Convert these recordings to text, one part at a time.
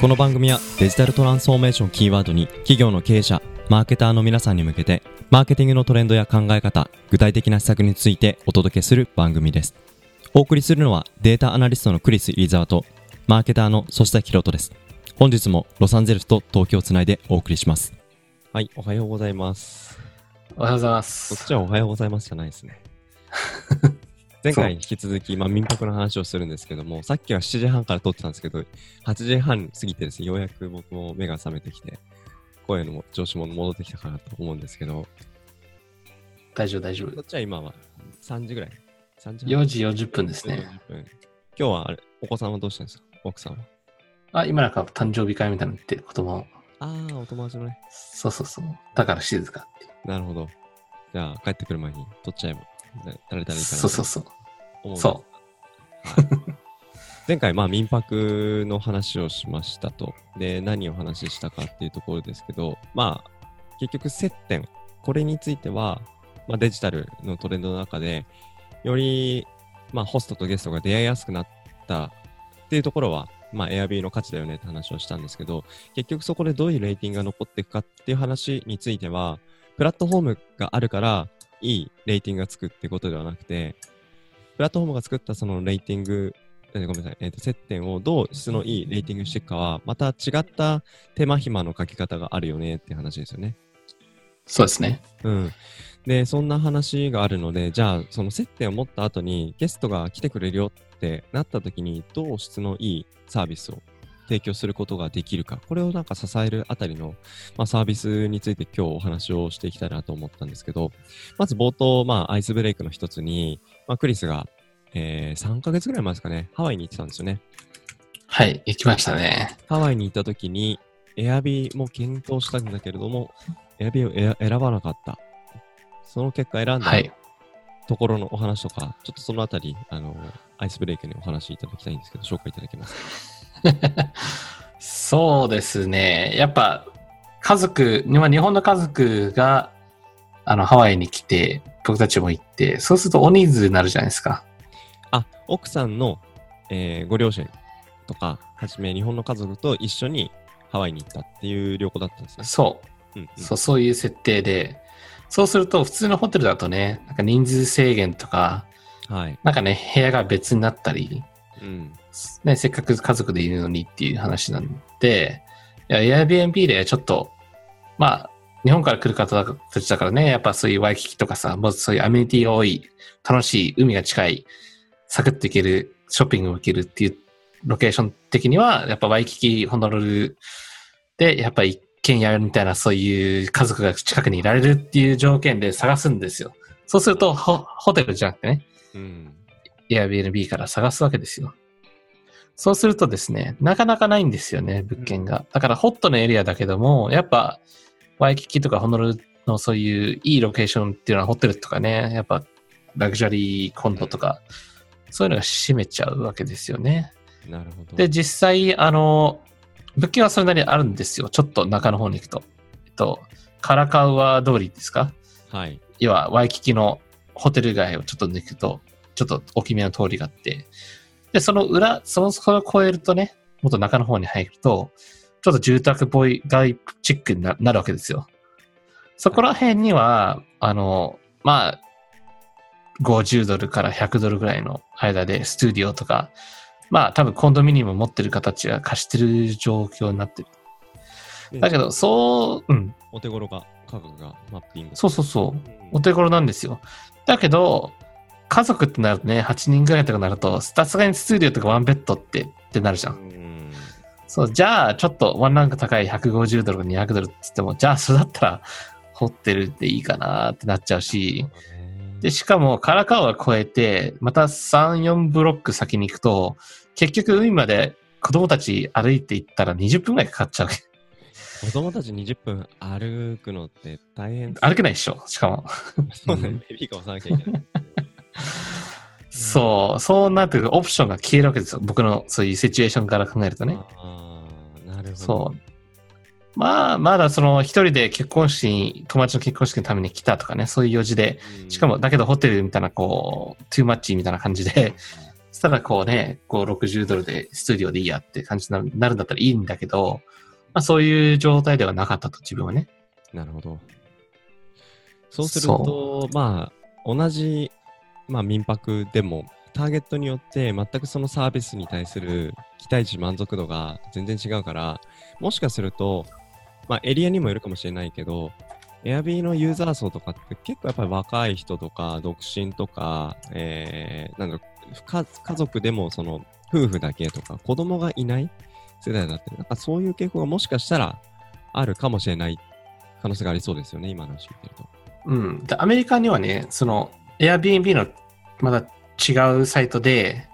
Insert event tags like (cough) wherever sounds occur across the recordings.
この番組はデジタルトランスフォーメーションキーワードに企業の経営者、マーケターの皆さんに向けてマーケティングのトレンドや考え方、具体的な施策についてお届けする番組です。お送りするのはデータアナリストのクリス・飯沢とマーケターの粗下ひろとです。本日もロサンゼルスと東京をつないでお送りします。はい、おはようございます。おはようございまそっす。ちはおはようございますじゃないですね。(laughs) 前回に引き続き、まあ、民泊の話をするんですけども、さっきは7時半から撮ってたんですけど、8時半過ぎてですね、ようやく僕も目が覚めてきて、声の調子も戻ってきたかなと思うんですけど、大丈夫、大丈夫。こっちは今は3時ぐらい？3時4時40分ですね。40分今日はあれ、お子さんはどうしたんですか？奥さんは？あ、今なんか誕生日会みたいなの言って子供。ああ、お友達のね。そうそうそう。だから静かって。なるほど。じゃあ、帰ってくる前に撮っちゃえば、ね誰々いいかなそうそうそう。思う前回、まあ、民泊の話をしましたと。で、何を話したかっていうところですけど、まあ、結局接点、これについては、まあ、デジタルのトレンドの中で、より、まあ、ホストとゲストが出会いやすくなったっていうところは、まあ、Airb の価値だよねって話をしたんですけど、結局そこでどういうレーティングが残っていくかっていう話については、プラットフォームがあるから、いいレーティングがつくってことではなくて、プラットフォームが作ったそのレーティング、えーごめんなさい、えーと接点をどう質のいいレーティングしていくかは、また違った手間暇の書き方があるよねって話ですよね。そうですね。うん。で、そんな話があるので、じゃあ、その接点を持った後にゲストが来てくれるよってなった時に、どう質のいいサービスを提供することができるか、これをなんか支えるあたりの、まあ、サービスについて今日お話をしていきたいなと思ったんですけど、まず冒頭、まあ、アイスブレイクの一つに、まあ、クリスが、えー、3ヶ月ぐらい前ですかね、ハワイに行ってたんですよね。はい、行きましたね。ハワイに行った時に、エアビーも検討したんだけれども、エアビーをえ選ばなかった。その結果選んだはい。ところのお話とか、ちょっとそのあたり、あの、アイスブレイクにお話いただきたいんですけど、紹介いただけますか？そうですね。やっぱ、家族、今日本の家族が、あの、ハワイに来て、僕たちも行って、そうすると大人数になるじゃないですか。あ、奥さんの、えーご両親とか、はじめ日本の家族と一緒にハワイに行ったっていう旅行だったんですね。そう。うん、うん。そう、そういう設定で、そうすると普通のホテルだとね、なんか人数制限とか、はい。なんかね、部屋が別になったり、うん。ね、せっかく家族でいるのにっていう話なんで、いや、Airbnb でちょっと、まあ、日本から来る方たちだからね、やっぱそういうワイキキとかさ、もうそういうアメニティが多い、楽しい、海が近い、サクッと行ける、ショッピングも行けるっていうロケーション的には、やっぱワイキキ、ホノルルで、やっぱ一軒家みたいなそういう家族が近くにいられるっていう条件で探すんですよ。そうすると、ホホテルじゃなくてね、うん。Airbnb から探すわけですよ。そうするとですね、なかなかないんですよね、物件が。だからホットなエリアだけども、やっぱ、ワイキキとかホノルルのそういういいロケーションっていうのはホテルとかね、やっぱラグジュアリーコンドとか、そういうのが占めちゃうわけですよね。なるほど。で、実際、あの、物件はそれなりにあるんですよ。ちょっと中の方に行くと。えっと、カラカウア通りですか？はい。要はワイキキのホテル街をちょっと抜くと、ちょっと大きめの通りがあって、で、その裏、その、それを越えるとね、もっと中の方に入ると、ちょっと住宅ボーイ街チックにななるわけですよ。そこら辺には、あの、まあ、50ドルから100ドルぐらいの間でスタジオとか、まあ多分コンドミニアム持ってる形が貸してる状況になってる。でだけど、そう、うん、お手頃が、価格がマッピング。そうそうそう。うんお手頃なんですよ。だけど、家族ってなるとね、8人ぐらいとかなると、さすがにスツーディオとかワンベッドって、ってなるじゃ。うんん。そう、じゃあ、ちょっとワンランク高い150ドルか200ドルって言っても、じゃあ、それだったら、ホテルでいいかなってなっちゃうし、で、しかも、カラカウア越えて、また3、4ブロック先に行くと、結局海まで子供たち歩いて行ったら20分ぐらいかかっちゃう。子供たち20分歩くのって大変歩けないでしょしかも。そうね。ベビーカー押さなきゃいけない。そう、そうなってくるとオプションが消えるわけですよ。僕のそういうシチュエーションから考えるとね。ああ、なるほど。そう。まあ、まだその一人で結婚式に、友達の結婚式のために来たとかね、そういう用事で、うんしかも、だけどホテルみたいなこう、トゥーマッチみたいな感じで、そしたらこうね、こう60ドルでスタジオでいいやって感じになるんだったらいいんだけど、まあそういう状態ではなかったと自分はね。なるほど。そうすると、まあ、同じ、まあ、民泊でも、ターゲットによって全くそのサービスに対する期待値、満足度が全然違うから、もしかすると、まあ、エリアにもよるかもしれないけど、Airb のユーザー層とかって結構やっぱり若い人とか、独身とか、えー、なんだ家家族でもその夫婦だけとか、子供がいない世代だったり、なんかそういう傾向がもしかしたらあるかもしれない可能性がありそうですよね、今の話聞いてると。うん。で、アメリカにはね、その Airbnb のまだ違うサイトで、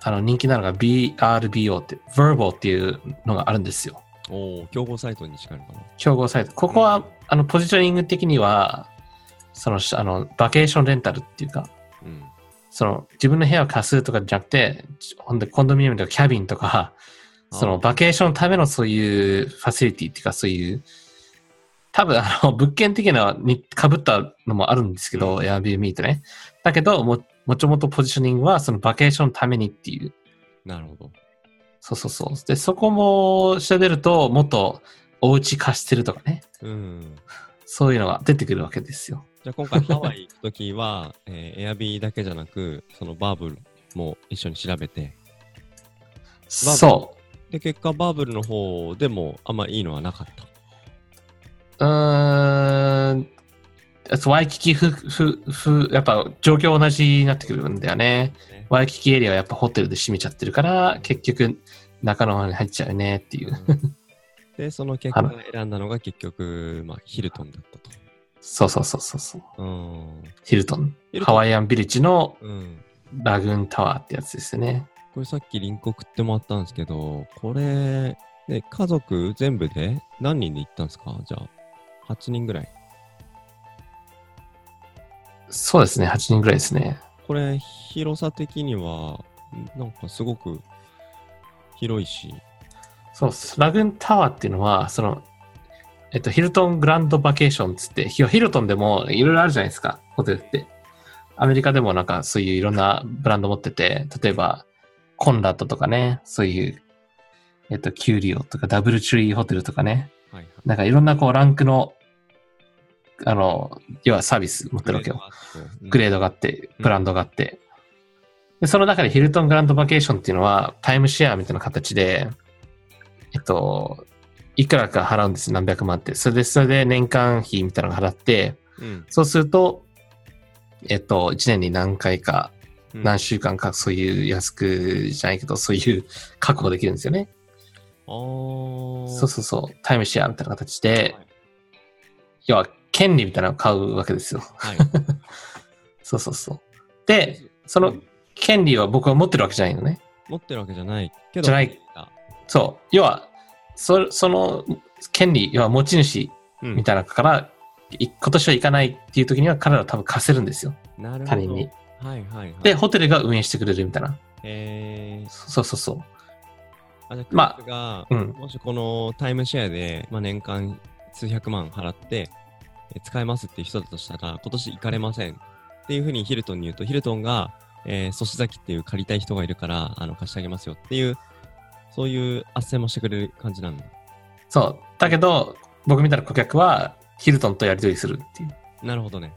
あの人気なのが BRBO って、Verbal っていうのがあるんですよ。お競合サイトに近いのかな競合サイト。ここは、あの、ポジショニング的には、その、あの、バケーションレンタルっていうか、うん、その、自分の部屋を貸すとかじゃなくて、ほんで、コンドミニアムとかキャビンとか、その、バケーションのためのそういうファシリティっていうか、そういう、多分、あの、物件的なに被ったのもあるんですけど、うん、Airbnb とね。だけど、も、もともとポジショニングは、そのバケーションのためにっていう。なるほど。そうそうそう。で、そこも調べると、もっとお家貸してるとかね。うん。そういうのが出てくるわけですよ。じゃあ今回ハワイ行くときは、(laughs) えー、エアビーだけじゃなく、そのバーブルも一緒に調べて。そう。で、結果バーブルの方でもあんまいいのはなかった。うーん。ワイキキふ、ふ、ふ、やっぱ状況同じになってくるんだよね。ねワイキキエリアはやっぱホテルで閉めちゃってるから、結局中の方に入っちゃうねっていう。うん、で、その結果選んだのが結局、まあ、ヒルトンだったと。そうそうそうそう。うん、ヒルトン。ハワイアンビリッジのラグーンタワーってやつですね。これさっきリンク送ってもらったんですけど、これ、ね、家族全部で何人で行ったんですか？じゃあ、8人ぐらい。そうですね、8人ぐらいですね。これ、広さ的には、なんかすごく広いし。そう、ラグーンタワーっていうのは、その、えっと、ヒルトングランドバケーションつって、ヒルトンでもいろいろあるじゃないですか、ホテルって。アメリカでもなんかそういういろんなブランド持ってて、例えば、コンラットとかね、そういう、えっと、キューリオとかダブルチュリーホテルとかね、はいはい、なんかいろんなこうランクのあの、要はサービス持ってるわけよ。グレードがあって、ブランドがあって。で、その中でヒルトングランドバケーションっていうのはタイムシェアみたいな形で、えっと、いくらか払うんです、何百万って。それで、それで年間費みたいなのを払って、うん、そうすると、えっと、1年に何回か、何週間か、そういう安くじゃないけど、そういう確保できるんですよね。そうそうそう、タイムシェアみたいな形で、はい、要は権利みたいなのを買うわけですよ。はい、(laughs) そうそうそう。で、その権利は僕は持ってるわけじゃないのね。持ってるわけじゃないけど。じゃない。そう。要は、そその権利、要は持ち主みたいなから、うん、今年は行かないっていう時には彼らは多分貸せるんですよ。なるほど。他人に。はいはい、はい、で、ホテルが運営してくれるみたいな。へえ。そうそうそう。あじゃあ、まあ、うん、もしこのタイムシェアで、まあ、年間数百万払って、使えますっていう人だとしたら、今年行かれませんっていうふうにヒルトンに言うと、ヒルトンが、えー、粗崎っていう借りたい人がいるから、あの、貸してあげますよっていう、そういう斡旋もしてくれる感じなんだ。そう。だけど、僕みたいな顧客は、ヒルトンとやり取りするっていう。なるほどね。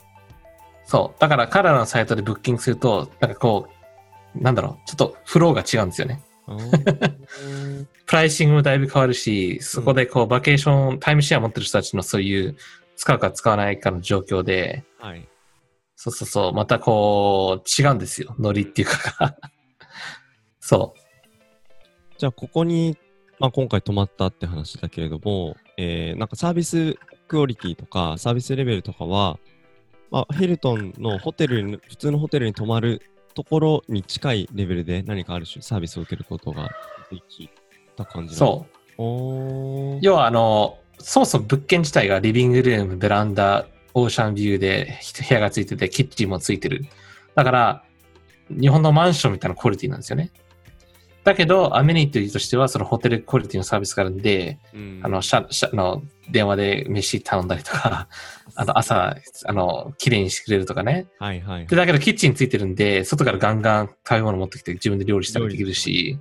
そう。だから彼らのサイトでブッキングすると、なんかこう、なんだろう、ちょっとフローが違うんですよね。(laughs) プライシングもだいぶ変わるし、そこでこう、バケーション、タイムシェア持ってる人たちのそういう使うか使わないかの状況で、はい。そうそうそう、またこう、違うんですよ。ノリっていうか (laughs) そう。じゃあ、ここに、まあ、今回泊まったって話だけれども、えー、なんかサービスクオリティとか、サービスレベルとかは、まあ、ヒルトンのホテルに、普通のホテルに泊まるところに近いレベルで何かある種サービスを受けることができた感じそう。要は、あの、そもそも物件自体がリビングルーム、ベランダ、オーシャンビューで部屋がついてて、キッチンもついてる。だから、日本のマンションみたいなクオリティなんですよね。だけど、アメニティとしては、そのホテルクオリティのサービスがあるんで、うん。あの、シャ、シャ、あの、電話で飯頼んだりとか、(laughs) あの、朝、あの、綺麗にしてくれるとかね。はいはいで、だけどキッチンついてるんで、外からガンガン食べ物持ってきて自分で料理したりできるし、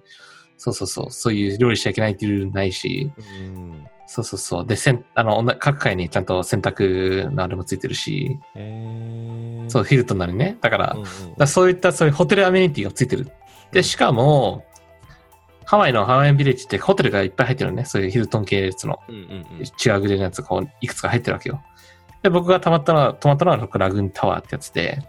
そうそうそう、そういう料理しちゃいけないっていうルールないし、うんそうそうそう。で、せん、あの、各階にちゃんと洗濯のあれもついてるし、へーそう、ヒルトンなりね。だから、うんうんだそういったそういうホテルアメニティがついてる。で、しかも、ハワイのハワイアンビレッジってホテルがいっぱい入ってるのね。そういうヒルトン系列のうんうんうん違うグレーのやつがこういくつか入ってるわけよ。で、僕が泊まったのは、泊まったのはラグーンタワーってやつで、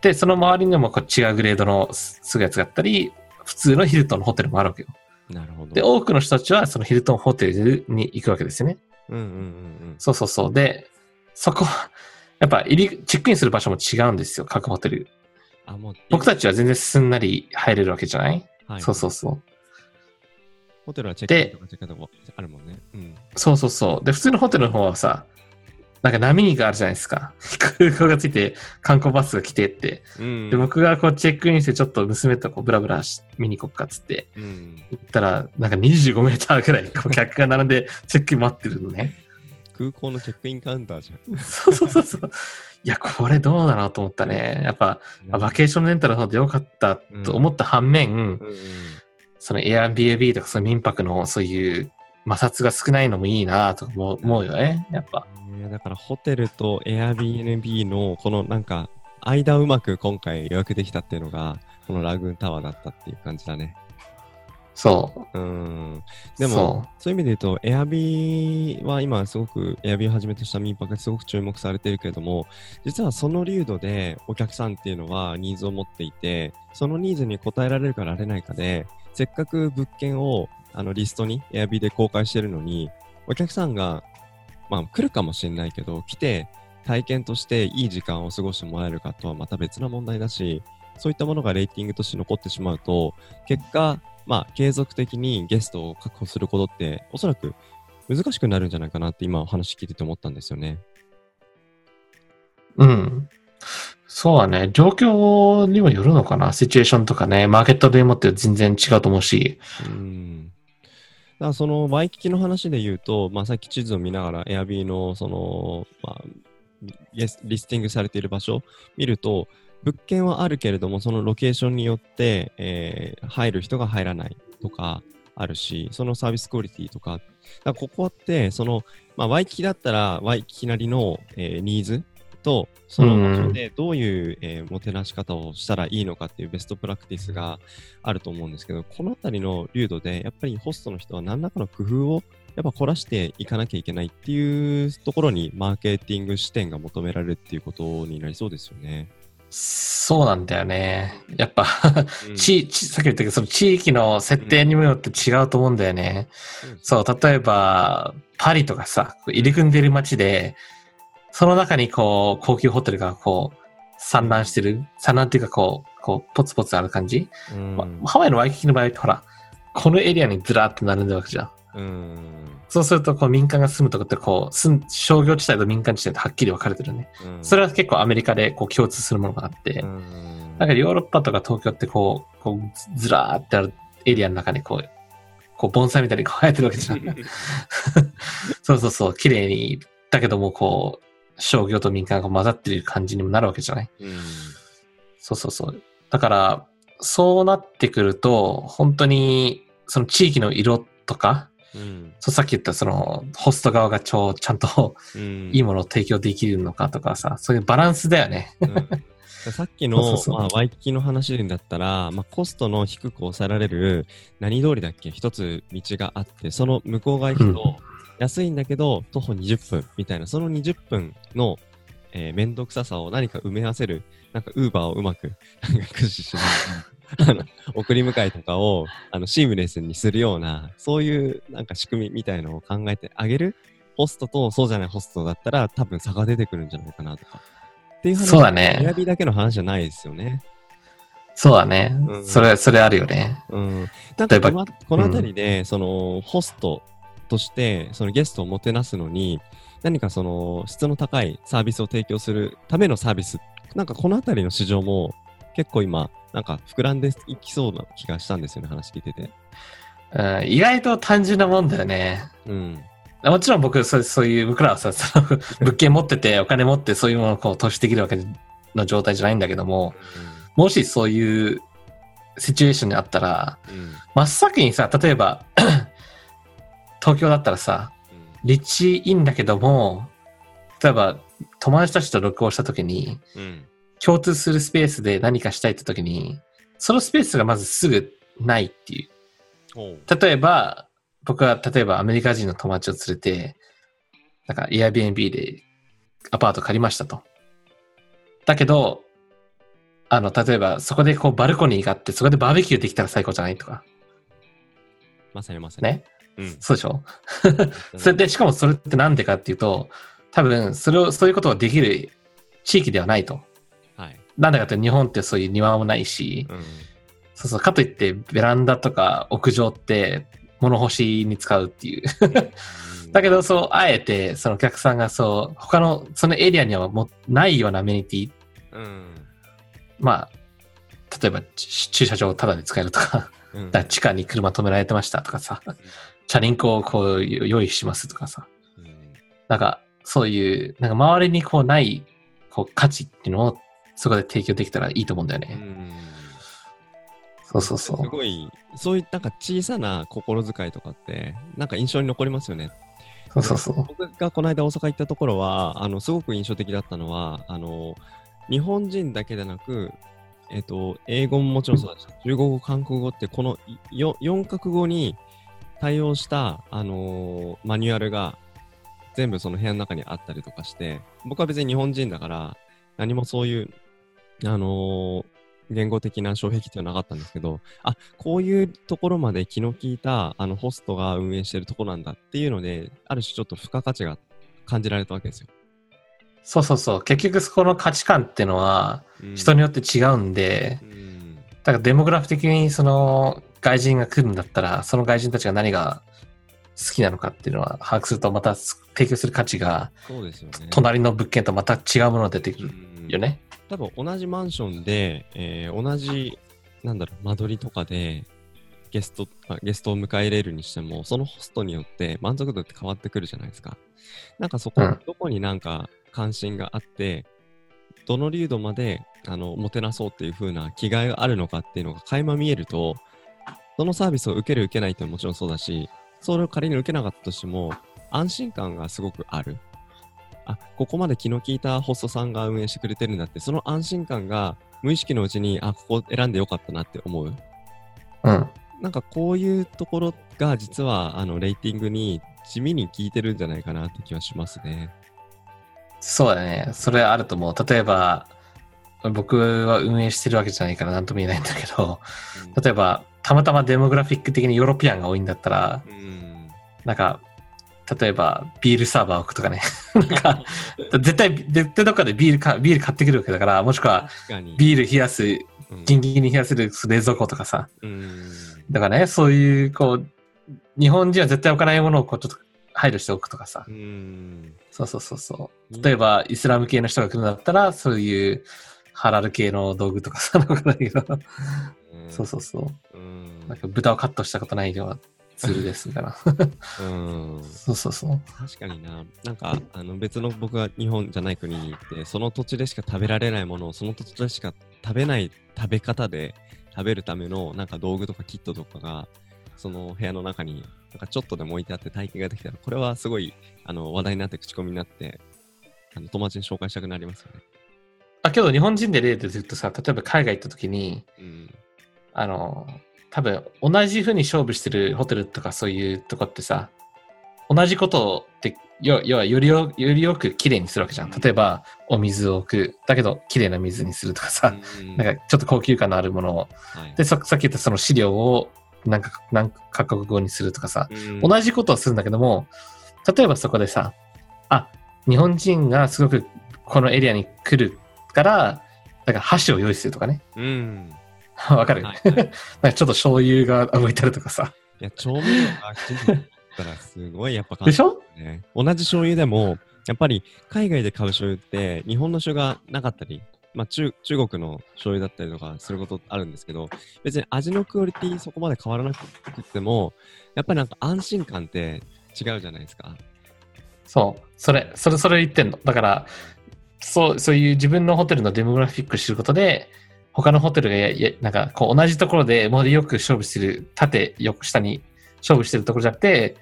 で、その周りにもこう違うグレードのすすぐやつがあったり、普通のヒルトンのホテルもあるわけよ。なるほど。で、多くの人たちはそのヒルトンホテルに行くわけですよね。うんうんうんそうそうそう。で、そこ、やっぱ入り、チェックインする場所も違うんですよ、各ホテル。うん。あ、もう、僕たちは全然すんなり入れるわけじゃない、はいそうそうそう。ホテルはチェックインとかチェックインとかあるもんね。うん。そうそうそう。で、普通のホテルの方はさ、なんか波があるじゃないですか。(laughs) 空港がついて観光バスが来てって。うん。で、僕がこうチェックインしてちょっと娘とこうブラブラし見に行こっかっつってうん。行ったら、なんか25メーターぐらいこう客が並んで (laughs) チェックイン待ってるのね。空港のチェックインカウンターじゃそうそうそうそう。いや、これどうだなと思ったね。やっぱ、バケーションレンタルの方でよかったと思った反面。その Airbnb とかその民泊のそういう摩擦が少ないのもいいなと思う思うよね。やっぱ。いやだからホテルと Airbnb のこのなんか間をうまく今回予約できたっていうのがこのラグーンタワーだったっていう感じだね。そう。うん。でもそそういう意味で言うと Airb は今すごく Airb をはじめとした民泊がすごく注目されているけれども実はその流度でお客さんっていうのはニーズを持っていてそのニーズに応えられるかなれないかでせっかく物件をあのリストに Airb で公開してるのにお客さんがまあ来るかもしれないけど来て体験としていい時間を過ごしてもらえるかとはまた別な問題だしそういったものがレーティングとして残ってしまうと結果まあ、継続的にゲストを確保することって、おそらく難しくなるんじゃないかなって今お話聞いてて思ったんですよね。う。うん。そうはね、状況にもよるのかな。シチュエーションとかね、マーケットでもって全然違うと思うし。うん。だそのワイキキの話で言うと、まあ、さっき地図を見ながら Airb のその、まあ、リスティングされている場所を見ると、物件はあるけれども、そのロケーションによって、えー入る人が入らないとかあるし、そのサービスクオリティとか、だここって、その、まあ、ワイキキだったら、ワイキキなりの、えーニーズと、その場所でどういう、えーもてなし方をしたらいいのかっていうベストプラクティスがあると思うんですけど、このあたりの流度で、やっぱりホストの人は何らかの工夫をやっぱ凝らしていかなきゃいけないっていうところにマーケティング視点が求められるっていうことになりそうですよね。そうなんだよね。やっぱ、うん (laughs) さっき言ったけど、その地域の設定にもよって違うと思うんだよね。そう、例えば、パリとかさ、入り組んでる街で、その中にこう、高級ホテルがこう、散乱してる。散乱っていうかこう、こう、ポツポツある感じ。うんまハワイのワイキキの場合ってほら、このエリアにずらーっと並んでるわけじゃん。うんそうすると、こう、民間が住むとこって、こう、商業地帯と民間地帯とはっきり分かれてるね。うんそれは結構アメリカで、こう、共通するものがあって、うんなんかヨーロッパとか東京ってこう、こうずらーってあるエリアの中にこう、こう、盆栽みたいに生えてるわけじゃん。(laughs) そうそうそう、綺麗に、だけどもこう、商業と民間が混ざってる感じにもなるわけじゃない？うん。そうそうそう。だから、そうなってくると、本当に、その地域の色とか、うん。そうさっき言ったその、ホスト側がちょちゃんとうん。いいものを提供できるのかとかさ、そういうバランスだよね。うん。さっきのまあ、ワイキキの話だったら、まあ、コストの低く抑えられる何通りだっけ？一つ道があってその向こう側行くと、安いんだけど徒歩20分みたいなその20分の、えー、めんどくささを何か埋め合わせるなんかウーバーをうまくなんか駆使しながらあの送り迎えとかをあのシームレスにするようなそういうなんか仕組みみたいのを考えてあげるホストとそうじゃないホストだったら多分差が出てくるんじゃないかなとか。っていう話そうだね選びだけの話じゃないですよね。そうだね。うんそれ、それあるよね。うん。例えばかこのこのあたりで、そのホストとしてそのゲストをもてなすのに何かその質の高いサービスを提供するためのサービスなんかこのあたりの市場も結構今なんか膨らんでいきそうな気がしたんですよね、話聞いてて。うん、意外と単純なもんだよね。うん。もちろん僕、そうそういう、僕らはさ、その (laughs) 物件持ってて、お金持ってそういうものをこう投資できるわけの状態じゃないんだけども、もしそういうシチュエーションにあったら、うん。真っ先にさ、例えば、東京だったらさ、立地いいんだけども、例えば友達たちと録音した時に、うん。うん。共通するスペースで何かしたいって時に、そのスペースがまずすぐないっていう。例えば、僕は例えばアメリカ人の友達を連れて、なんか Airbnb でアパート借りましたと。だけど、あの、例えばそこでこうバルコニーがあって、そこでバーベキューできたら最高じゃないとか。まさにまさに。ね。うん。そうでしょ？それで、しかもそれってなんでかっていうと、多分、それを、そういうことができる地域ではないと。はい。なんでかって日本ってそういう庭もないし、うん。そうそう、かといってベランダとか屋上って物干しに使うっていう。だけど、そう、あえて、そのお客さんがそう、他の、そのエリアにはもうないようなアメニティ、うん。まあ、例えばち駐車場をタダで使えるとか、うん。だから地下に車止められてましたとかさ、チャリンコをこう用意しますとかさ、うんなんか、そういう、なんか周りにこうない、こう価値っていうのをそこで提供できたらいいと思うんだよね。うん。そうそうそう。すごい、そういうなんか小さな心遣いとかって、なんか印象に残りますよね。そうそうそう。僕がこの間大阪行ったところは、あの、すごく印象的だったのは、あの、日本人だけでなく、えっ、と、英語ももちろんそうだし、中国語、韓国語って、このよ4カ国語に対応した、あのーマニュアルが全部その部屋の中にあったりとかして、僕は別に日本人だから、何もそういう、あのー言語的な障壁っていうのはなかったんですけど、あ、こういうところまで気の利いた、あの、ホストが運営してるところなんだっていうので、ある種ちょっと付加価値が感じられたわけですよ。そうそうそう。結局そこの価値観っていうのはうん人によって違うんで、うん。だからデモグラフ的にその外人が来るんだったら、その外人たちが何が好きなのかっていうのは把握すると、また提供する価値がそうですよね。隣の物件とまた違うものが出てくるうんよね。多分同じマンションで、えー同じ、なんだろう、間取りとかで、ゲスト、あゲストを迎え入れるにしても、そのホストによって満足度って変わってくるじゃないですか。なんかそこ、うんどこになんか関心があって、どの流度まで、あの、もてなそうっていう風な気概があるのかっていうのが垣間見えると、そのサービスを受ける受けないってもちろんそうだし、それを仮に受けなかったとしても、安心感がすごくある。あ、ここまで気の利いたホストさんが運営してくれてるんだって、その安心感が無意識のうちに、あ、ここ選んでよかったなって思う。うん。なんかこういうところが実は、あの、レーティングに地味に効いてるんじゃないかなって気はしますね。そうだね。それあると思う。例えば、僕は運営してるわけじゃないから何とも言えないんだけど、例えば、たまたまデモグラフィック的にヨーロピアンが多いんだったら、うん。なんか、例えば、ビールサーバー置くとかね。(laughs) なんか、絶対、絶対どっかでビールか、ビール買ってくるわけだから、もしくは。ビール冷やす、うんギンギンに冷やせる冷蔵庫とかさ。うん。だからね、そういう、こう、日本人は絶対置かないものをこう、ちょっと配慮しておくとかさ。うん。そうそうそうそう。例えば、イスラム系の人が来るんだったら、そういう、ハラル系の道具とかさ、(laughs) なんかないけど。そうそうそう。うん。なんか豚をカットしたことないようなツールです、みたいな。うん。そうそうそう。確かにな。なんか、あの別の僕が日本じゃない国に行って、その土地でしか食べられないものを、その土地でしか食べない食べ方で食べるための、なんか道具とかキットとかが、その部屋の中に、なんかちょっとでも置いてあって体験ができたら、これはすごい、あの、話題になって口コミになって、あの、友達に紹介したくなりますよね。あ、けど日本人で例で言うとさ、例えば海外行った時に、うん。あの、多分同じ風に勝負してるホテルとかそういうとこってさ、同じことって、要要はよりよよりよく綺麗にするわけじゃん。例えば、お水を置く。だけど、綺麗な水にするとかさ、うんなんかちょっと高級感のあるものを。はいで、ささっき言ったその資料をなんか、何カ国語にするとかさ、うん同じことをするんだけども、例えばそこでさ、あ、日本人がすごくこのエリアに来るから、だから箸を用意するとかね。うん。(laughs) わかる、はいはい (laughs) なんかちょっと醤油が置いてあるとかさ。いや、調味料がきちんったらすごいやっぱ感じでしょ？ね。同じ醤油でも、やっぱり海外で買う醤油って日本の醤油がなかったり、まあ中、中国の醤油だったりとかすることあるんですけど、別に味のクオリティそこまで変わらなくても、やっぱりなんか安心感って違うじゃないですか。そう。それ、それ、それ言ってんの。だから、そう、そういう自分のホテルのデモグラフィック知ることで、他のホテルがや、やなんか、こう、同じところでもうよく勝負してる、縦、横、下に勝負してるところじゃなくて、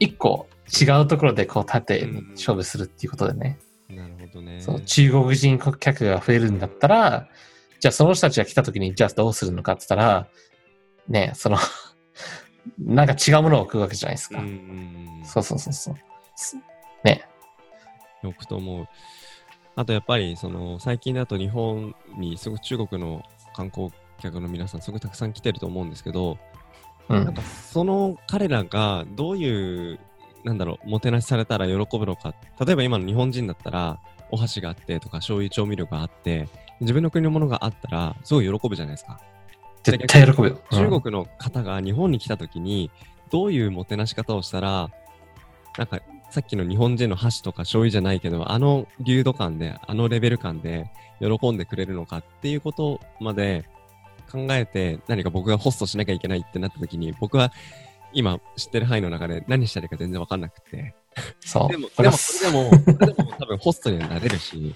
一個違うところで、こう、縦に勝負するっていうことでね。なるほどね。そう、中国人顧客が増えるんだったら、じゃあその人たちが来た時に、じゃあどうするのかって言ったら、ね、その、(laughs) なんか違うものを食うわけじゃないですか。うん。そうそうそうそう。すね。よくと思う。あとやっぱり、その、最近だと日本にすごく中国の観光客の皆さんすごくたくさん来てると思うんですけど、うんなんか。その彼らがどういう、なんだろう、もてなしされたら喜ぶのか。例えば今の日本人だったら、お箸があってとか醤油調味料があって、自分の国のものがあったら、すごい喜ぶじゃないですか。絶対喜ぶよ。うん中国の方が日本に来た時に、どういうもてなし方をしたら、なんか、さっきの日本人の箸とか醤油じゃないけど、あの流度感で、あのレベル感で喜んでくれるのかっていうことまで考えて、何か僕がホストしなきゃいけないってなった時に、僕は今知ってる範囲の中で何したらいいか全然わかんなくて。そう。でも、でも、それでも、(laughs) でも多分ホストにはなれるし、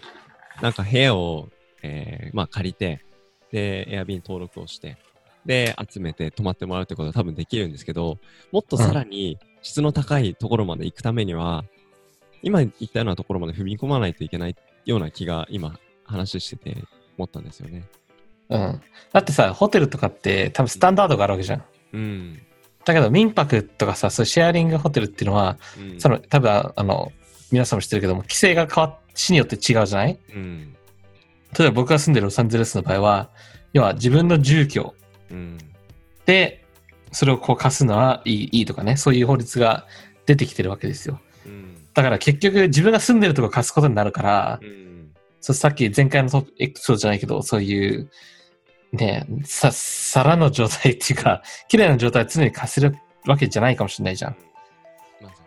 なんか部屋を、えー、まあ借りて、で、エアビーに登録をして、で、集めて泊まってもらうってことは多分できるんですけど、もっとさらに質の高いところまで行くためには、今言ったようなところまで踏み込まないといけないような気が今話してて思ったんですよね。うん。だってさ、ホテルとかって多分スタンダードがあるわけじゃん。うん。だけど民泊とかさ、そシェアリングホテルっていうのは、うん、その多分あの、皆さんも知ってるけども、規制が変わっ、市によって違うじゃない？うん。例えば僕が住んでるロサンゼルスの場合は、要は自分の住居うん。で、それをこう貸すのはいいいいとかね、そういう法律が出てきてるわけですよ。うん。だから結局自分が住んでるとこ貸すことになるから、うん。そうさっき前回のトエピソードじゃないけど、そういう、ね、さ、皿の状態っていうか、(laughs) 綺麗な状態常に貸せるわけじゃないかもしれないじゃん。まず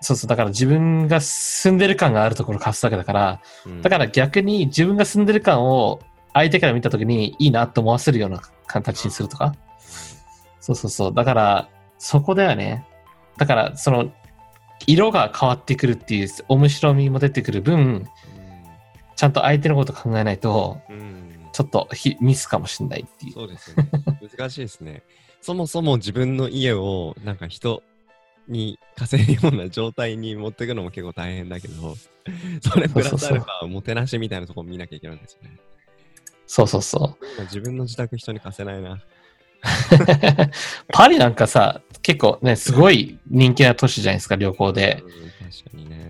そうそう、だから自分が住んでる感があるところ貸すわけだから、うんだから逆に自分が住んでる感を相手から見たときにいいなと思わせるような形にするとか。そうそうそう。だから、そこだよね。だから、その、色が変わってくるっていう面白みも出てくる分、ちゃんと相手のこと考えないと、ちょっとひミスかもしれないっていう。そうですよね。難しいですね。そもそも自分の家をなんか人に貸せるような状態に持っていくのも結構大変だけど、それプラスアルファもてなしみたいなところ見なきゃいけないんですよね。そうそうそう。今自分の自宅人に貸せないな。(laughs) パリなんかさ、結構ね、すごい人気な都市じゃないですか、旅行で。うん、確かにね。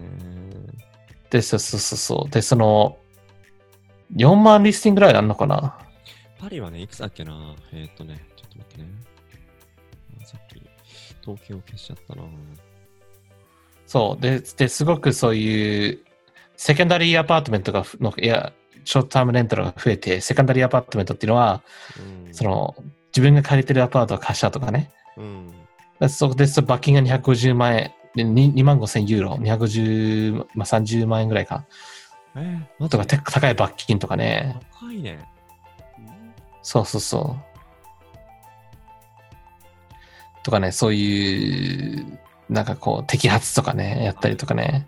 で、そうそうそうそう。で、その、4万 listing ぐらいあるのかな？パリはね、いくつだっけな？えーっとね、ちょっと待ってね。あさっき、統計を消しちゃったなそう。で、で、すごくそういう、 secondary apartment がふの、いや、 short-term rental が増えて、 secondary apartment っていうのは、うん。その、自分が借りてるアパートを貸したとかね。うん。でそこで、罰金が250万円、で 2, 2万5千ユーロ、250、まあ、30万円ぐらいか。えー、高い罰金とかね。高いね。そうそうそう。とかね、そういう、なんかこう、摘発とかね、やったりとかね。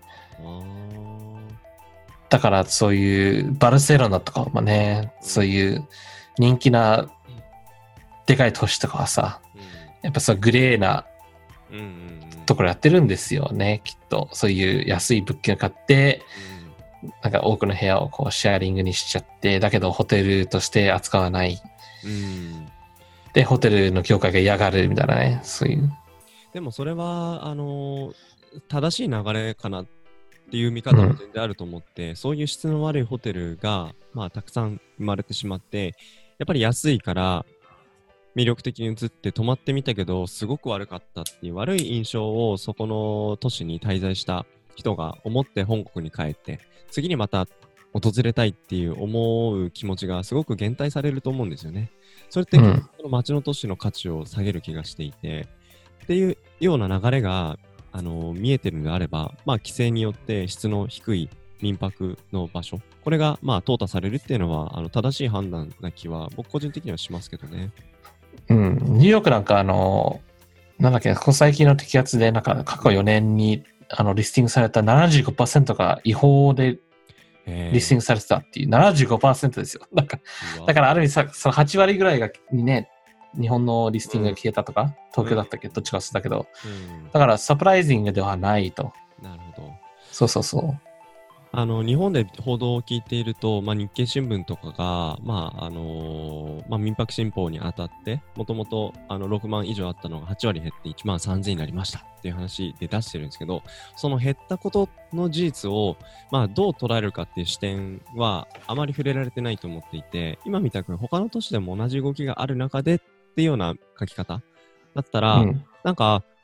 だからそういうバルセロナとかもね、そういう人気なでかい都市とかはさ、やっぱそうグレーな。ところやってるんですよね、きっと。そういう安い物件を買って、なんか多くの部屋をこうシェアリングにしちゃって、だけどホテルとして扱わない。うん。で、ホテルの業界が嫌がるみたいなね、そういう。でもそれは、あの正しい流れかなっていう見方も全然あると思って、そういう質の悪いホテルが、まあ、たくさん生まれてしまって、やっぱり安いから魅力的に移って泊まってみたけど、すごく悪かったっていう悪い印象をそこの都市に滞在した人が思って本国に帰って、次にまた訪れたいっていう思う気持ちがすごく減退されると思うんですよね。それって、うんこの町の都市の価値を下げる気がしていて、っていうような流れが、あの見えてるのであれば、まあ、規制によって質の低い民泊の場所、これがまあ淘汰されるっていうのは、あの正しい判断な気は、僕個人的にはしますけどね。うん。ニューヨークなんかあの、なんだっけ、ここ最近の摘発で、なんか過去4年にあのリスティングされた75%が違法でリスティングされてたっていう、75%ですよ。(laughs) なんか、だからある意味さ、その8割ぐらいがにね、日本のリスティングが消えたとか、東京だったっけ、どっちか忘れたけど、うんだからサプライジングではないと。なるほど。そうそうそう。あの日本で報道を聞いていると、まあ、日経新聞とかが、まああのまあ、民泊新法にあたって、もともとあの6万以上あったのが8割減って1万3000になりましたっていう話で出してるんですけど、その減ったことの事実を、まあ、どう捉えるかっていう視点はあまり触れられてないと思っていて、今みたく他の都市でも同じ動きがある中でっていうような書き方だったら、うん。なんか、ん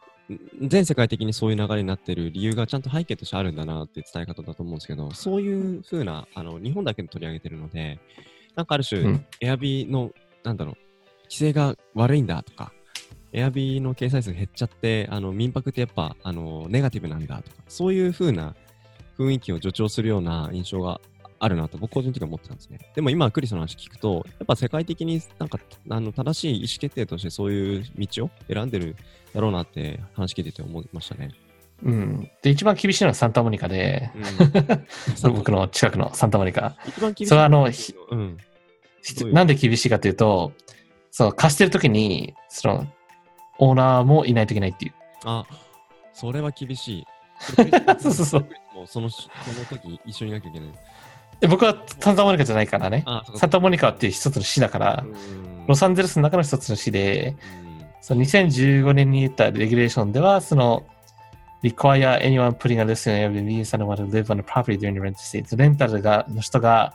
全世界的にそういう流れになってる理由がちゃんと背景としてあるんだなって伝え方だと思うんですけど、そういう風な、あの、日本だけで取り上げてるので、なんかある種、うん。エアビーの、なんだろう、規制が悪いんだとか、エアビーの掲載数減っちゃって、あの、民泊ってやっぱ、あの、ネガティブなんだとか、そういう風な雰囲気を助長するような印象があるなと僕個人的には思ってたんですね。でも今クリスの話聞くと、やっぱ世界的になんかあの正しい意思決定としてそういう道を選んでるだろうなって話聞いてて思いましたね。うん。で、一番厳しいのはサンタモニカで、うん、(laughs) 僕の近くのサンタモニカ。一番厳しいそれはあのひうん。なんで厳しいかというと、そう、貸してるときに、その、オーナーもいないといけないっていう。あ、それは厳しい。(laughs) そうそうそう。もうそのその時一緒にいなきゃいけない。で僕はサンタモニカじゃないからね。あ、そうかサンタモニカっていう一つの市だからう、んロサンゼルスの中の一つの市で、うんその2015年に言ったレギュレーションでは、その、require anyone putting a list in Airbnb and someone to live on the property during the rent stay. レンタルが、の人が、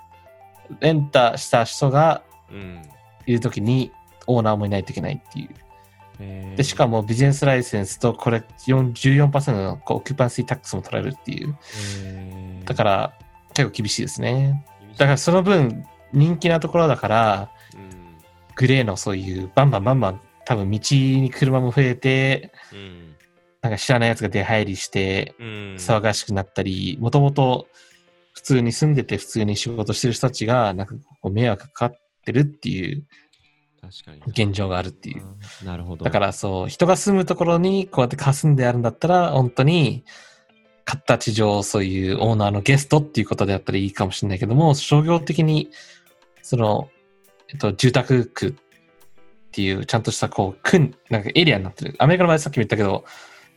レンタした人がうんいるときに、オーナーもいないといけないっていう。えーで、しかもビジネスライセンスとこれ4 14%のオキュパンシータックスも取られるっていう。えーだから結構厳しいですね。だからその分人気なところだから、うんグレーのそういうバンバンバンバン多分道に車も増えて、うんなんか知らない奴が出入りしてうん騒がしくなったり、もともと普通に住んでて普通に仕事してる人たちがなんかこう迷惑かかってるっていう。現状があるっていう。あなるほど。だからそう、人が住むところにこうやって霞んであるんだったら、本当に、形上そういうオーナーのゲストっていうことであったらいいかもしれないけども、商業的に、その、えっと、住宅区っていうちゃんとしたこう、区、なんかエリアになってる。アメリカの場合さっきも言ったけど、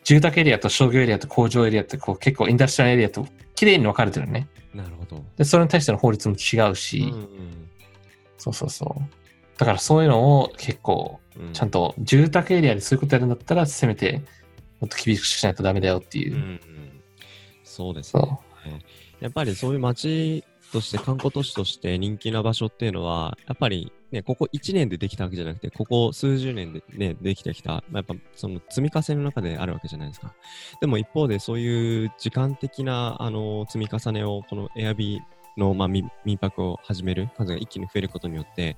住宅エリアと商業エリアと工場エリアってこう結構インダストリアルエリアと綺麗に分かれてるね。なるほど。で、それに対しての法律も違うし、うんそうそうそう。だからそういうのを結構ちゃんと住宅エリアでそういうことやるんだったら、せめてもっと厳しくしないとダメだよっていう。うんうんそうですそね。やっぱりそういう街として、観光都市として人気な場所っていうのは、やっぱりね、ここ1年でできたわけじゃなくて、ここ数十年でね、できてきた、まあやっぱその積み重ねの中であるわけじゃないですか。でも一方でそういう時間的な、あの、積み重ねを、このエアビーの、まあ、民民泊を始める数が一気に増えることによって、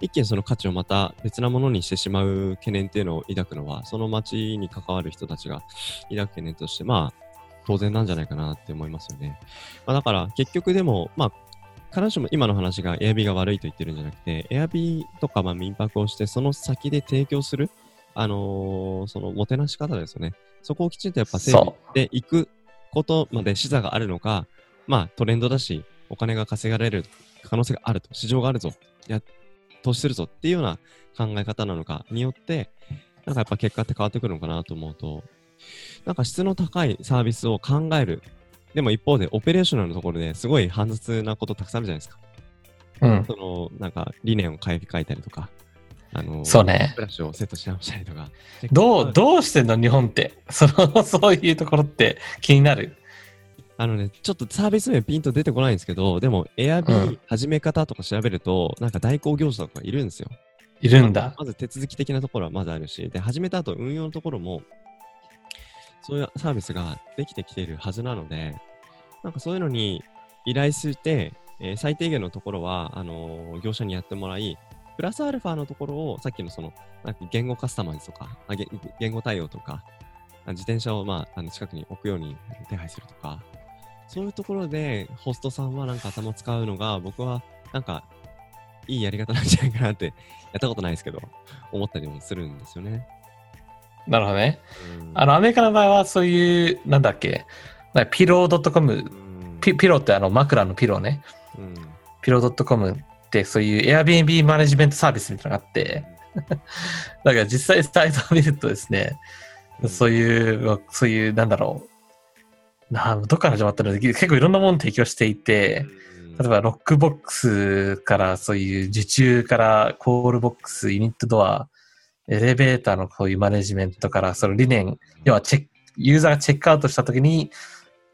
一気にその価値をまた別なものにしてしまう懸念っていうのを抱くのは、その街に関わる人たちが抱く懸念として、まあ、当然なんじゃないかなって思いますよね。まあ、だから結局でも、まあ、必ずしも今の話が Airb が悪いと言ってるんじゃなくて、Airb とかまあ民泊をして、その先で提供する、あのーそのもてなし方ですよね。そこをきちんとやっぱ整備でいくことまで視座があるのか、まあトレンドだし、お金が稼がれる可能性があると、市場があるぞ、や、投資するぞっていうような考え方なのかによって、なんかやっぱ結果って変わってくるのかなと思うと、なんか質の高いサービスを考える。でも一方で、オペレーショナルのところですごい煩雑なことたくさんあるじゃないですか。うん。その、なんか理念を変え替えたりとか、あの、そうねフラッシュをセットし直したりとか。どう、どうしてんの日本って？その、(laughs) そういうところって気になる？あのね、ちょっとサービス名ピンと出てこないんですけど、でも、エアビうー始め方とか調べると、なんか代行業者とかいるんですよ。いるんだ。まず手続き的なところはまずあるし、で、始めた後運用のところも、そういうサービスができてきているはずなので、なんかそういうのに依頼して、えー最低限のところは、あのー業者にやってもらい、プラスアルファのところを、さっきのその、なんか言語カスタマイズとか、あ言語対応とか、自転車をまあ、あの近くに置くように手配するとか、そういうところでホストさんはなんか頭使うのが、僕はなんかいいやり方なんじゃないかなって、やったことないですけど、思ったりもするんですよね。なるほどね。うん。あの、アメリカの場合はそういう、なんだっけ、Pillow .com、うん。ピピローってあの枕の pillow ね。うん。 Pillow .com ってそういう Airbnb マネジメントサービスみたいなのがあって、だから実際サイトを見るとですね、そういう、そういう、なんだろう。などっから始まったの？結構いろんなものを提供していて、例えば lock box からそういう受注から call box、 unit door、エレベーターのこういうマネジメントから、その理念、要はチェック、ユーザーがチェックアウトしたときに、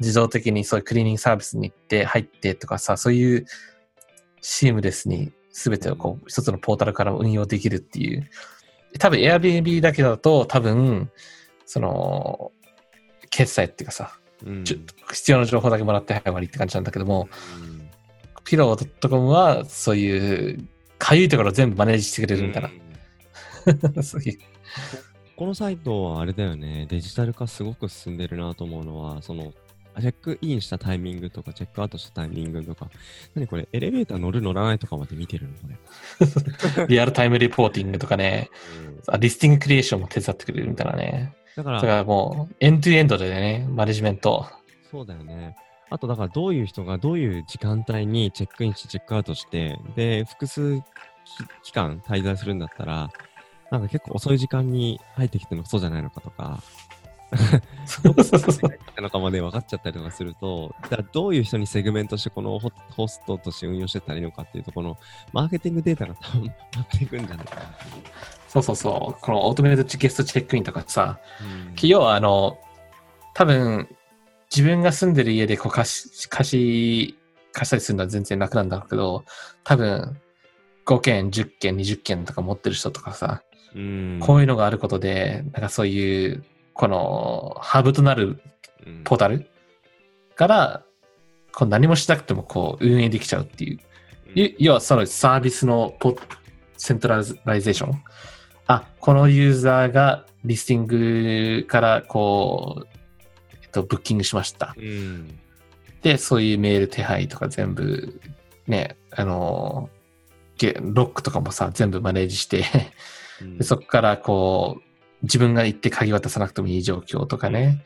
自動的にそういうクリーニングサービスに行って入ってとかさ、そういうシームレスに全てをこう一つのポータルから運用できるっていう。多分 Airbnb だけだと多分、その、決済っていうかさ、うん必要な情報だけもらってはい終わりって感じなんだけども、うんピロー .com はそういう、かゆいところを全部マネージしてくれるみたいな。そういう。このサイトはあれだよね、デジタル化すごく進んでるなと思うのは、その、チェックインしたタイミングとか、チェックアウトしたタイミングとか、何これ、エレベーター乗る乗らないとかまで見てるの？これ。(laughs) リアルタイムリポーティングとかね、あリスティングクリエーションも手伝ってくれるみたいなね。だか、だかららもう、エンドゥエンドでね、マネジメント。そうだよね。あと、だから、どういう人がどういう時間帯にチェックインして、チェックアウトして、で、複数期期間滞在するんだったら、なんか結構遅い時間に入ってきてもそうじゃないのかとか、どこから入ってきたのかまで分かっちゃったりとかすると、だからどういう人にセグメントしてこのホストとして運用してたらいいのかっていうところのマーケティングデータが多分回っていくんじゃないかな。そうそうそう。このオートメイトゲストチェックインとかさ、うん要はあの、多分、自分が住んでる家でこう貸し、貸し、貸したりするのは全然楽なんだけど、多分、5件、10件、20件とか持ってる人とかさ、こういうのがあることで、なんかそういう、この、ハブとなるうんポータルから、こう何もしなくてもこう運営できちゃうっていう。い要はそのサービスの centralization。あ、このユーザーが listing からこう、えっと、ブッキングしました。うんで、そういうメール手配とか全部、ね、あの、ゲロックとかもさ、全部マネージして、うんでそこからこう、自分が行って鍵渡さなくてもいい状況とかね。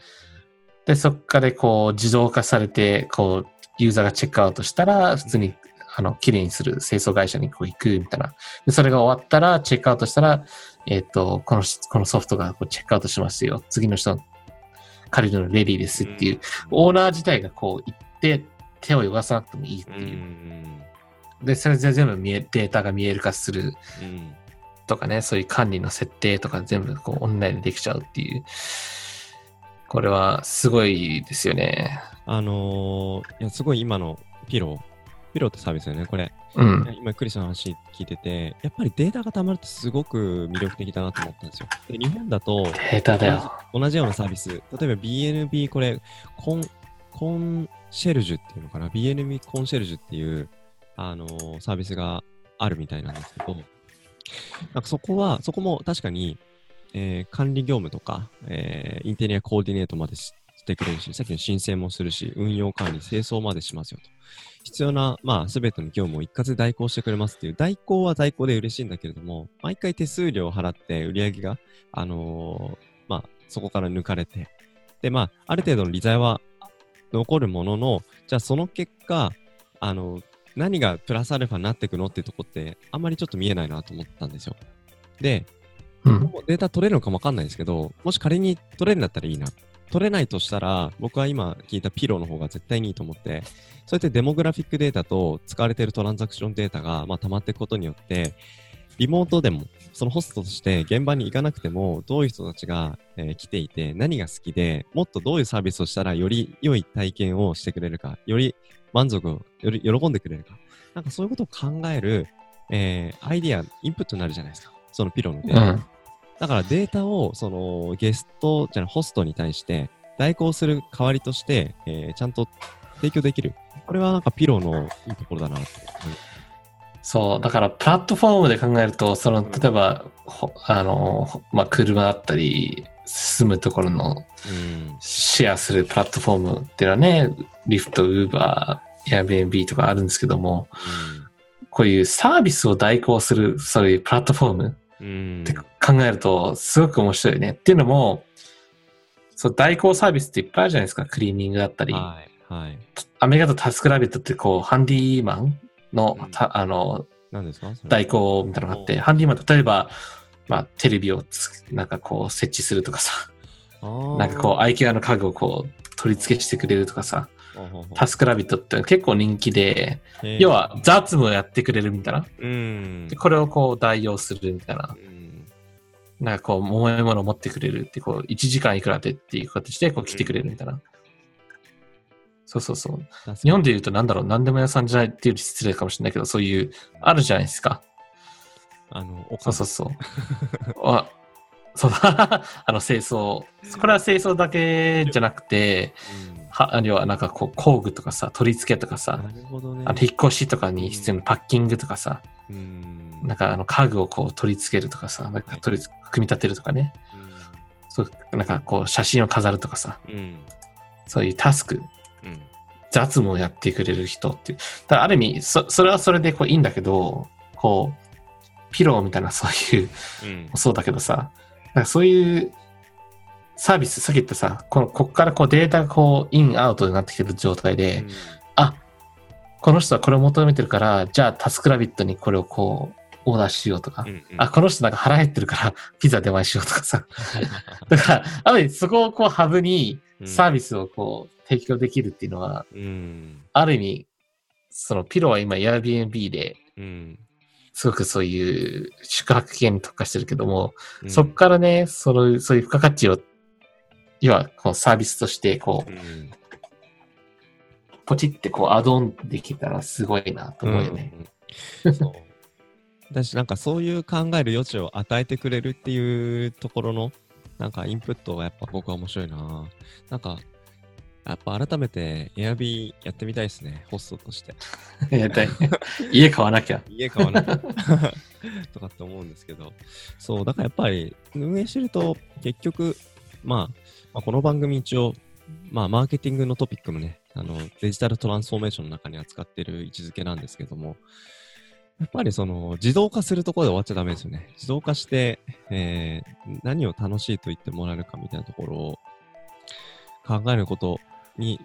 で、そこからこう、自動化されて、こう、ユーザーがチェックアウトしたら、普通に、あの、綺麗にする清掃会社にこう行くみたいな。で、それが終わったら、チェックアウトしたら、えっ、と、このし、このソフトがこうチェックアウトしますよ。次の人、借りるのレディーですっていう、オーナー自体がこう行って、手を汚さなくてもいいってうんいう。で、それで全部見え、データが見える化するうんとかね、そういう管理の設定とか全部こうオンラインでできちゃうっていう。これはすごいですよね。あのーいや、すごい今のピロー、ピローってサービスだよね、これ。うん。今、クリスの話聞いてて、やっぱりデータが溜まるとすごく魅力的だなと思ったんですよ。で日本だと、データだよ。同じようなサービス、例えば BNB、これ、コン、コンシェルジュっていうのかな ?BNB コンシェルジュっていう、あのーサービスがあるみたいなんですけど、なんかそこは、そこも確かに、えー管理業務とか、えーインテリアコーディネートまでしてくれるし、さっきの申請もするし、運用管理、清掃までしますよと。必要な、まあ、すべての業務を一括で代行してくれますっていう、代行は代行で嬉しいんだけれども、毎回手数料を払って売り上げが、あのーまあ、そこから抜かれて、で、まあ、ある程度の利罪は残るものの、じゃあその結果、あの、何がプラスアルファになっていくのっていうとこって、あんまりちょっと見えないなと思ったんですよ。で、うん。データ取れるのかもわかんないですけど、もし仮に取れるんだったらいいな。取れないとしたら、僕は今聞いたピローの方が絶対にいいと思って、そうやってデモグラフィックデータと使われているトランザクションデータが、まあ、溜まっていくことによって、リモートでも、そのホストとして現場に行かなくても、どういう人たちが、えー来ていて、何が好きで、もっとどういうサービスをしたらより良い体験をしてくれるか、より満足を、より喜んでくれるか？なんかそういうことを考える、えーアイディア、インプットになるじゃないですか。そのピローのデータ。うん。だからデータを、その、ゲスト、じゃない、ホストに対して、代行する代わりとして、えーちゃんと提供できる。これはなんかピローのいいところだなと。そう。だから、プラットフォームで考えると、その、例えば、ほあの、ほまあ、車だったり、進むところのうん。シェアするプラットフォームっていうのはね、リフト、ウーバー、Airbnb とかあるんですけども、こういうサービスを代行する、そういうプラットフォームうん。って考えると、すごく面白いね。っていうのも、そう、代行サービスっていっぱいあるじゃないですか。クリーニングだったり。はい。はい。アメリカだとタスクラビットってこう、ハンディーマンの、うんたあの、何ですか？代行みたいなのがあって、おハンディーマン、例えば、まあ、テレビをつなんかこう、設置するとかさ、なんかこう、IKEA の家具をこう、取り付けしてくれるとかさ、タスクラビットって結構人気で、要は雑務をやってくれるみたいな。うんで。これをこう代用するみたいなう。んなんかこう、重いものを持ってくれるって、こう、1時間いくらでっていう形でこう来てくれるみたいな。そうそうそう。日本で言うとなんだろう、何でも屋さんじゃないっていう失礼かもしれないけど、そういう、あるじゃないですか。あの、おそうそうそう。(laughs) あそうだ。(laughs) あの、清掃。これは清掃だけじゃなくて、うんは、要はなんかこう、工具とかさ、取り付けとかさ、なるほどね。あの引っ越しとかに必要なパッキングとかさ、うん。なんかあの家具をこう取り付けるとかさ、なんか取り付組み立てるとかね。そう、なんかこう写真を飾るとかさ、うん。うん。そういうタスク、うん。雑務をやってくれる人っていう。だある意味、そ、それはそれでこういいんだけど、こう、ピローみたいなそういう、うん。そうだけどさ、なんかそういうサービス、さっき言ったさ、この、こっからこうデータがこう、イン、アウトになってきてる状態で、あ、この人はこれを求めてるから、じゃあタスクラビットにこれをこう、オーダーしようとか、うんうんあ、この人なんか腹減ってるから、(laughs) ピザ出前しようとかさ。(laughs) だから、ある意味そこをこうハブにサービスをこう提供できるっていうのは、うん。ある意味、そのピロは今 Airbnb で、うん。すごくそういう宿泊券に特化してるけども、うんそっからね、その、そういう付加価値を、要はこのサービスとして、こう、うん。ポチってこうアドオンできたらすごいなと思うよね。うんうんそう。だし、なんかそういう考える余地を与えてくれるっていうところの、なんかインプットがやっぱ僕は面白いな。なんか、やっぱ改めて Airb やってみたいですね、ホストとして。やりたい。家買わなきゃ。家買わなきゃ。(laughs) とかって思うんですけど、そう、だからやっぱり運営してると結局、まあ、まあ、この番組一応、まあ、マーケティングのトピックもね、あの、デジタルトランスフォーメーションの中に扱ってる位置づけなんですけども、やっぱりその、自動化するところで終わっちゃダメですよね。自動化して、えー何を楽しいと言ってもらえるかみたいなところを考えることに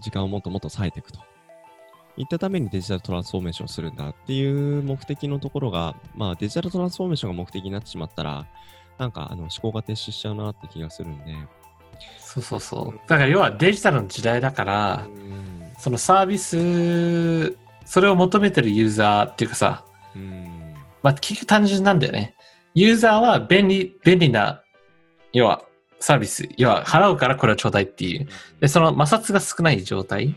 時間をもっともっと割いていくと。いったためにデジタルトランスフォーメーションをするんだっていう目的のところが、まあデジタルトランスフォーメーションが目的になってしまったら、なんかあの思考が停止しちゃうなって気がするんで。そうそうそう。だから要はデジタルの時代だから、うんそのサービス、それを求めてるユーザーっていうかさ、うん。まあ結局単純なんだよね。ユーザーは便利、便利な、要はサービス、要は払うからこれをちょうだいっていう。で、その摩擦が少ない状態。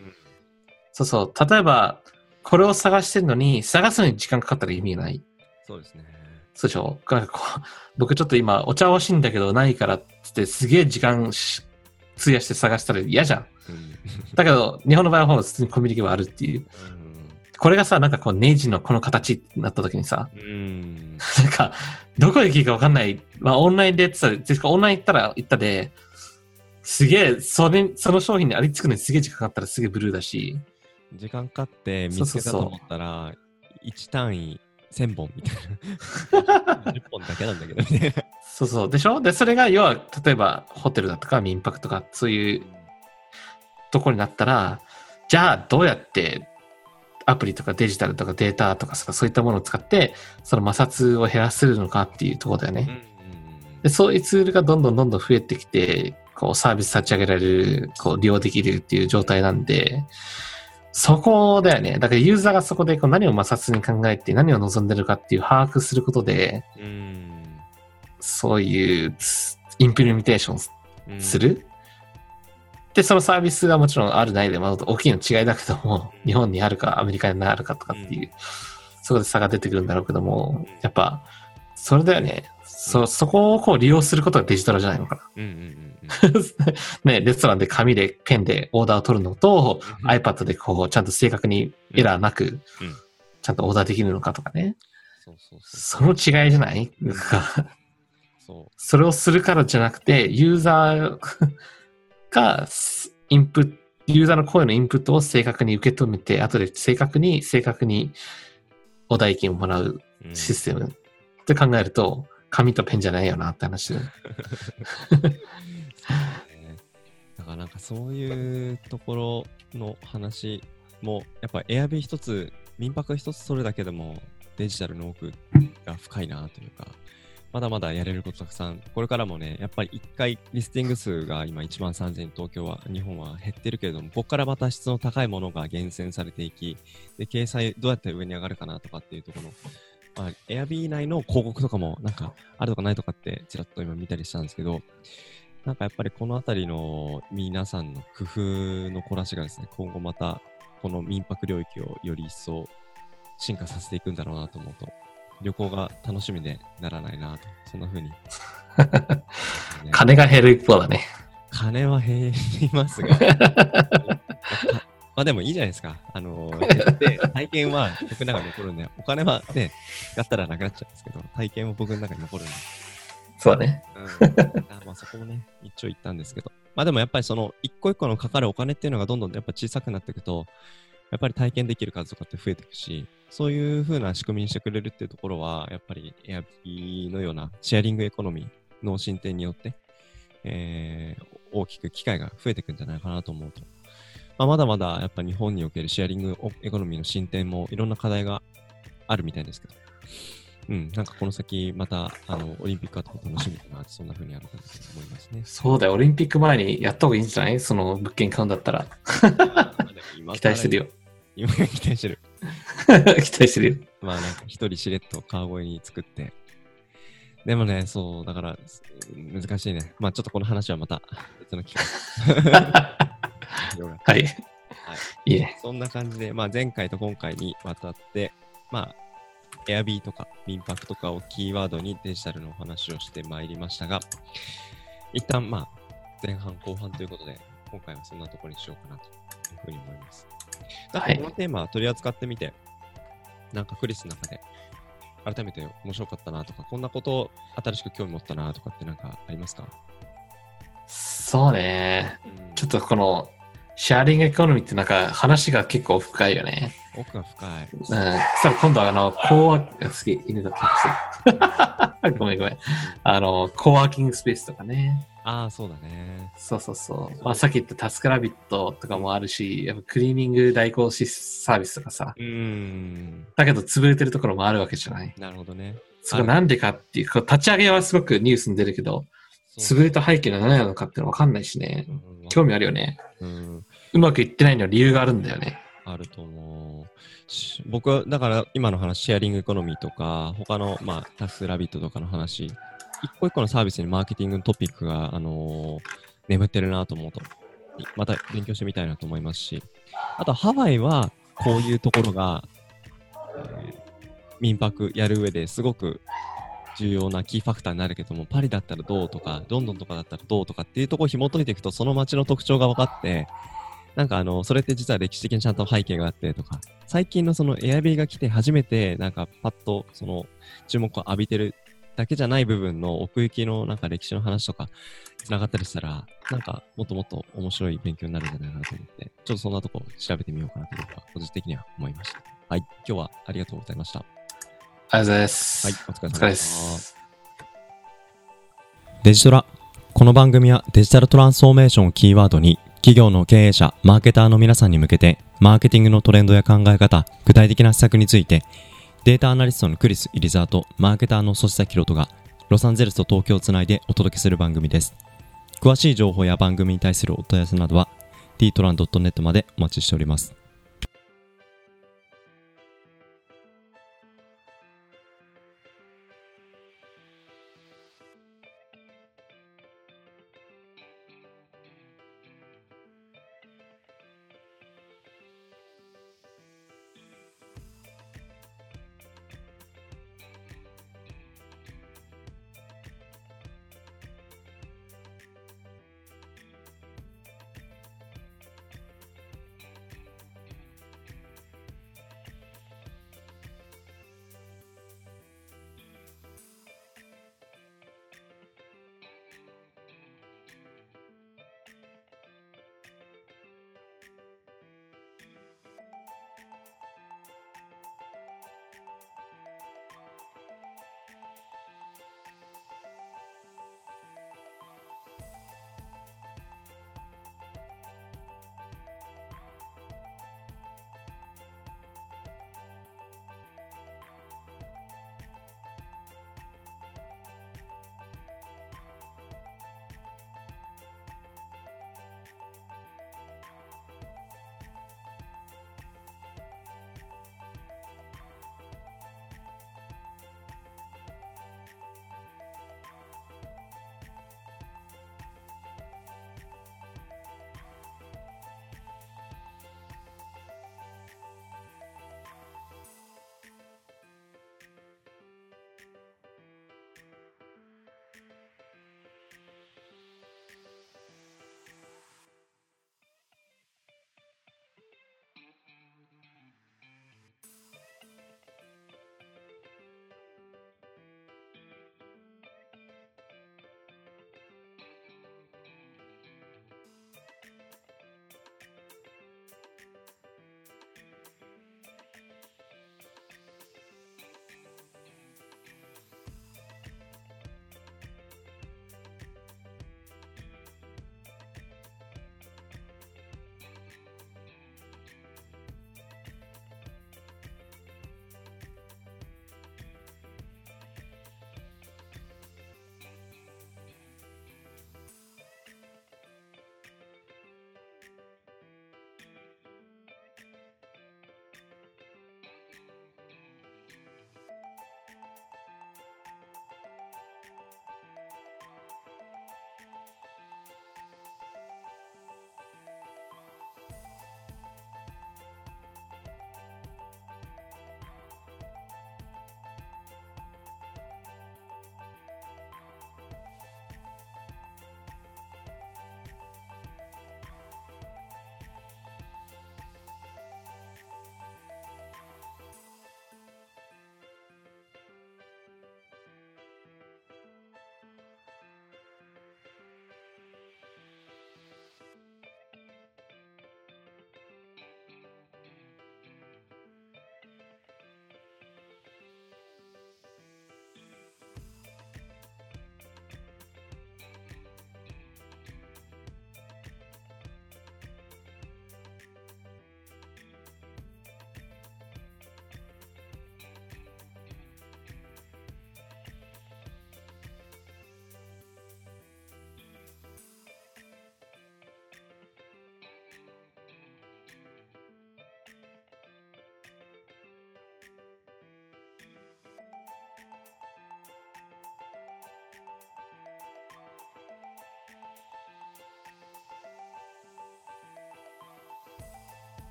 そうそう。例えば、これを探してるのに、探すのに時間かかったら意味がない。そうですね。そうでしょなんかこう、僕ちょっと今お茶欲しいんだけどないからって言ってすげえ時間し費やして探したら嫌じゃん。うん。だけど、日本の場合は普通にコミュニケーションあるっていう。これがさ、なんかこう、ネジのこの形になった時にさ、うん。なんか、どこで聞いかわかんない。まあ、オンラインでやってたら、オンライン行ったら行ったで、すげえ、それ、その商品にありつくのにすげえ時間かかったらすげえブルーだし、時間かかって見つけたと思ったら、1単位1000本みたいな。10本だけなんだけどね。そうそう。でしょで、それが、要は、例えば、ホテルだとか民泊とか、そういうところになったら、じゃあ、どうやって、アプリとかデジタルとかデータとかさ、そういったものを使って、その摩擦を減らせるのかっていうところだよね。で、そういうツールがどんどんどんどん増えてきて、こう、サービス立ち上げられる、こう、利用できるっていう状態なんで、そこだよね。だからユーザーがそこでこう何を摩擦に考えて何を望んでるかっていう把握することで、うん。そういうつインプリメンテーションうんする、で、そのサービスがもちろんあるないで、まあ、大きいの違いだけども、日本にあるかアメリカにあるかとかっていう、そこで差が出てくるんだろうけども、やっぱ、それだよね。そ、そこをこう利用することがデジタルじゃないのかな。うんうんうんうん。(laughs) ね、レストランで紙でペンでオーダーを取るのと、うん iPad でこう、ちゃんと正確にエラーなくうん、ちゃんとオーダーできるのかとかね。そうそうそう。その違いじゃない？うんなんかそそれをするからじゃなくて、ユーザーがインプット、ユーザーの声のインプットを正確に受け止めて、後で正確に、正確にお代金をもらうシステムって考えると、紙とペンじゃないよなって話で。だからなんかそういうところの話も、やっぱ Airb 一つ、民泊一つ取るだけでもデジタルの奥が深いなというか、まだまだやれることたくさん、これからもね、やっぱり一回リスティング数が今1万3000東京は、日本は減ってるけれども、ここからまた質の高いものが厳選されていき、で、掲載どうやって上に上がるかなとかっていうところの、まあ、Airb 内の広告とかもなんかあるとかないとかってちらっと今見たりしたんですけど、なんかやっぱりこのあたりの皆さんの工夫の凝らしがですね、今後またこの民泊領域をより一層進化させていくんだろうなと思うと、旅行が楽しみでならないなと、そんな風に、(laughs) ね金が減る一方だね。金は減りますが、(laughs) まあでもいいじゃないですか。あの、減って体験は僕の中に残るんで、お金はね、使ったらなくなっちゃうんですけど、体験は僕の中に残るんで。そうだね。うん、あまあそこもね、一応言ったんですけど。まあでもやっぱりその一個一個のかかるお金っていうのがどんどんやっぱ小さくなっていくと、やっぱり体験できる数とかって増えていくし、そういう風な仕組みにしてくれるっていうところは、やっぱり Airb のようなシェアリングエコノミーの進展によって、えー大きく機会が増えていくんじゃないかなと思うと。まあ、まだまだやっぱ日本におけるシェアリングエコノミーの進展もいろんな課題があるみたいですけど、うん、なんかこの先またあのオリンピックあと楽しみだなって、そんな風にあるかなと思いますね。そうだよ。オリンピック前にやった方がいいんじゃない？その物件買うんだったら。期待してるよ。今期待してる。(laughs) 期待してるよ。まあなんか一人しれっと川越に作って。でもね、そう、だからす難しいね。まあちょっとこの話はまた別の機会。(laughs) はい。はいいいね。そんな感じで、まあ、前回と今回にわたって、まあ、Airb とか民泊とかをキーワードにデジタルのお話をしてまいりましたが、一旦まあ、前半後半ということで、今回はそんなところにしようかなというふうに思います。なんはいかこのテーマ取り扱ってみて、なんかクリスの中で、改めて面白かったなとか、こんなこと新しく興味持ったなとかってなんかありますか、そうね。うんちょっとこの、シェアリングエコノミーってなんか話が結構深いよね。奥が深い。うん。そしたら今度はあの、コーワーすげえ犬が来て (laughs) ごめんごめん。あの、コワーキングスペースとかね。ああ、そうだね。そうそうそう。まあさっき言ったタスクラビットとかもあるし、やっぱクリーニング代行シスサービスとかさ。うーん。だけど潰れてるところもあるわけじゃない。なるほどね。それなんでかっていう、立ち上げはすごくニュースに出るけど、潰れた背景が何なのかっていうのわかんないしね。うん興味あるよね。うん、うまくいってないのは理由があるんだよね。あると思う。僕は、だから今の話、シェアリングエコノミーとか、他の、まあ、タスラビットとかの話、一個一個のサービスにマーケティングのトピックが、あのー眠ってるなと思うと、また勉強してみたいなと思いますし、あとハワイは、こういうところが、えー民泊やる上ですごく重要なキーファクターになるけども、パリだったらどうとか、ロンドンとかだったらどうとかっていうところを紐解いていくと、その街の特徴が分かって、なんかあの、それって実は歴史的にちゃんと背景があってとか、最近のその Airb が来て初めて、なんかパッとその注目を浴びてるだけじゃない部分の奥行きのなんか歴史の話とか、繋がったりしたら、なんかもっともっと面白い勉強になるんじゃないかなと思って、ちょっとそんなとこ調べてみようかなというか、個人的には思いました。はい、今日はありがとうございました。ありがとうございます。はい、お疲れお疲れで様で。す。デジトラ。この番組はデジタルトランスフォーメーションをキーワードに、企業の経営者、マーケターの皆さんに向けて、マーケティングのトレンドや考え方、具体的な施策について、データアナリストのクリス・イリザーと、マーケターの粗崎ロトが、ロサンゼルスと東京をつないでお届けする番組です。詳しい情報や番組に対するお問い合わせなどは、ttran.net までお待ちしております。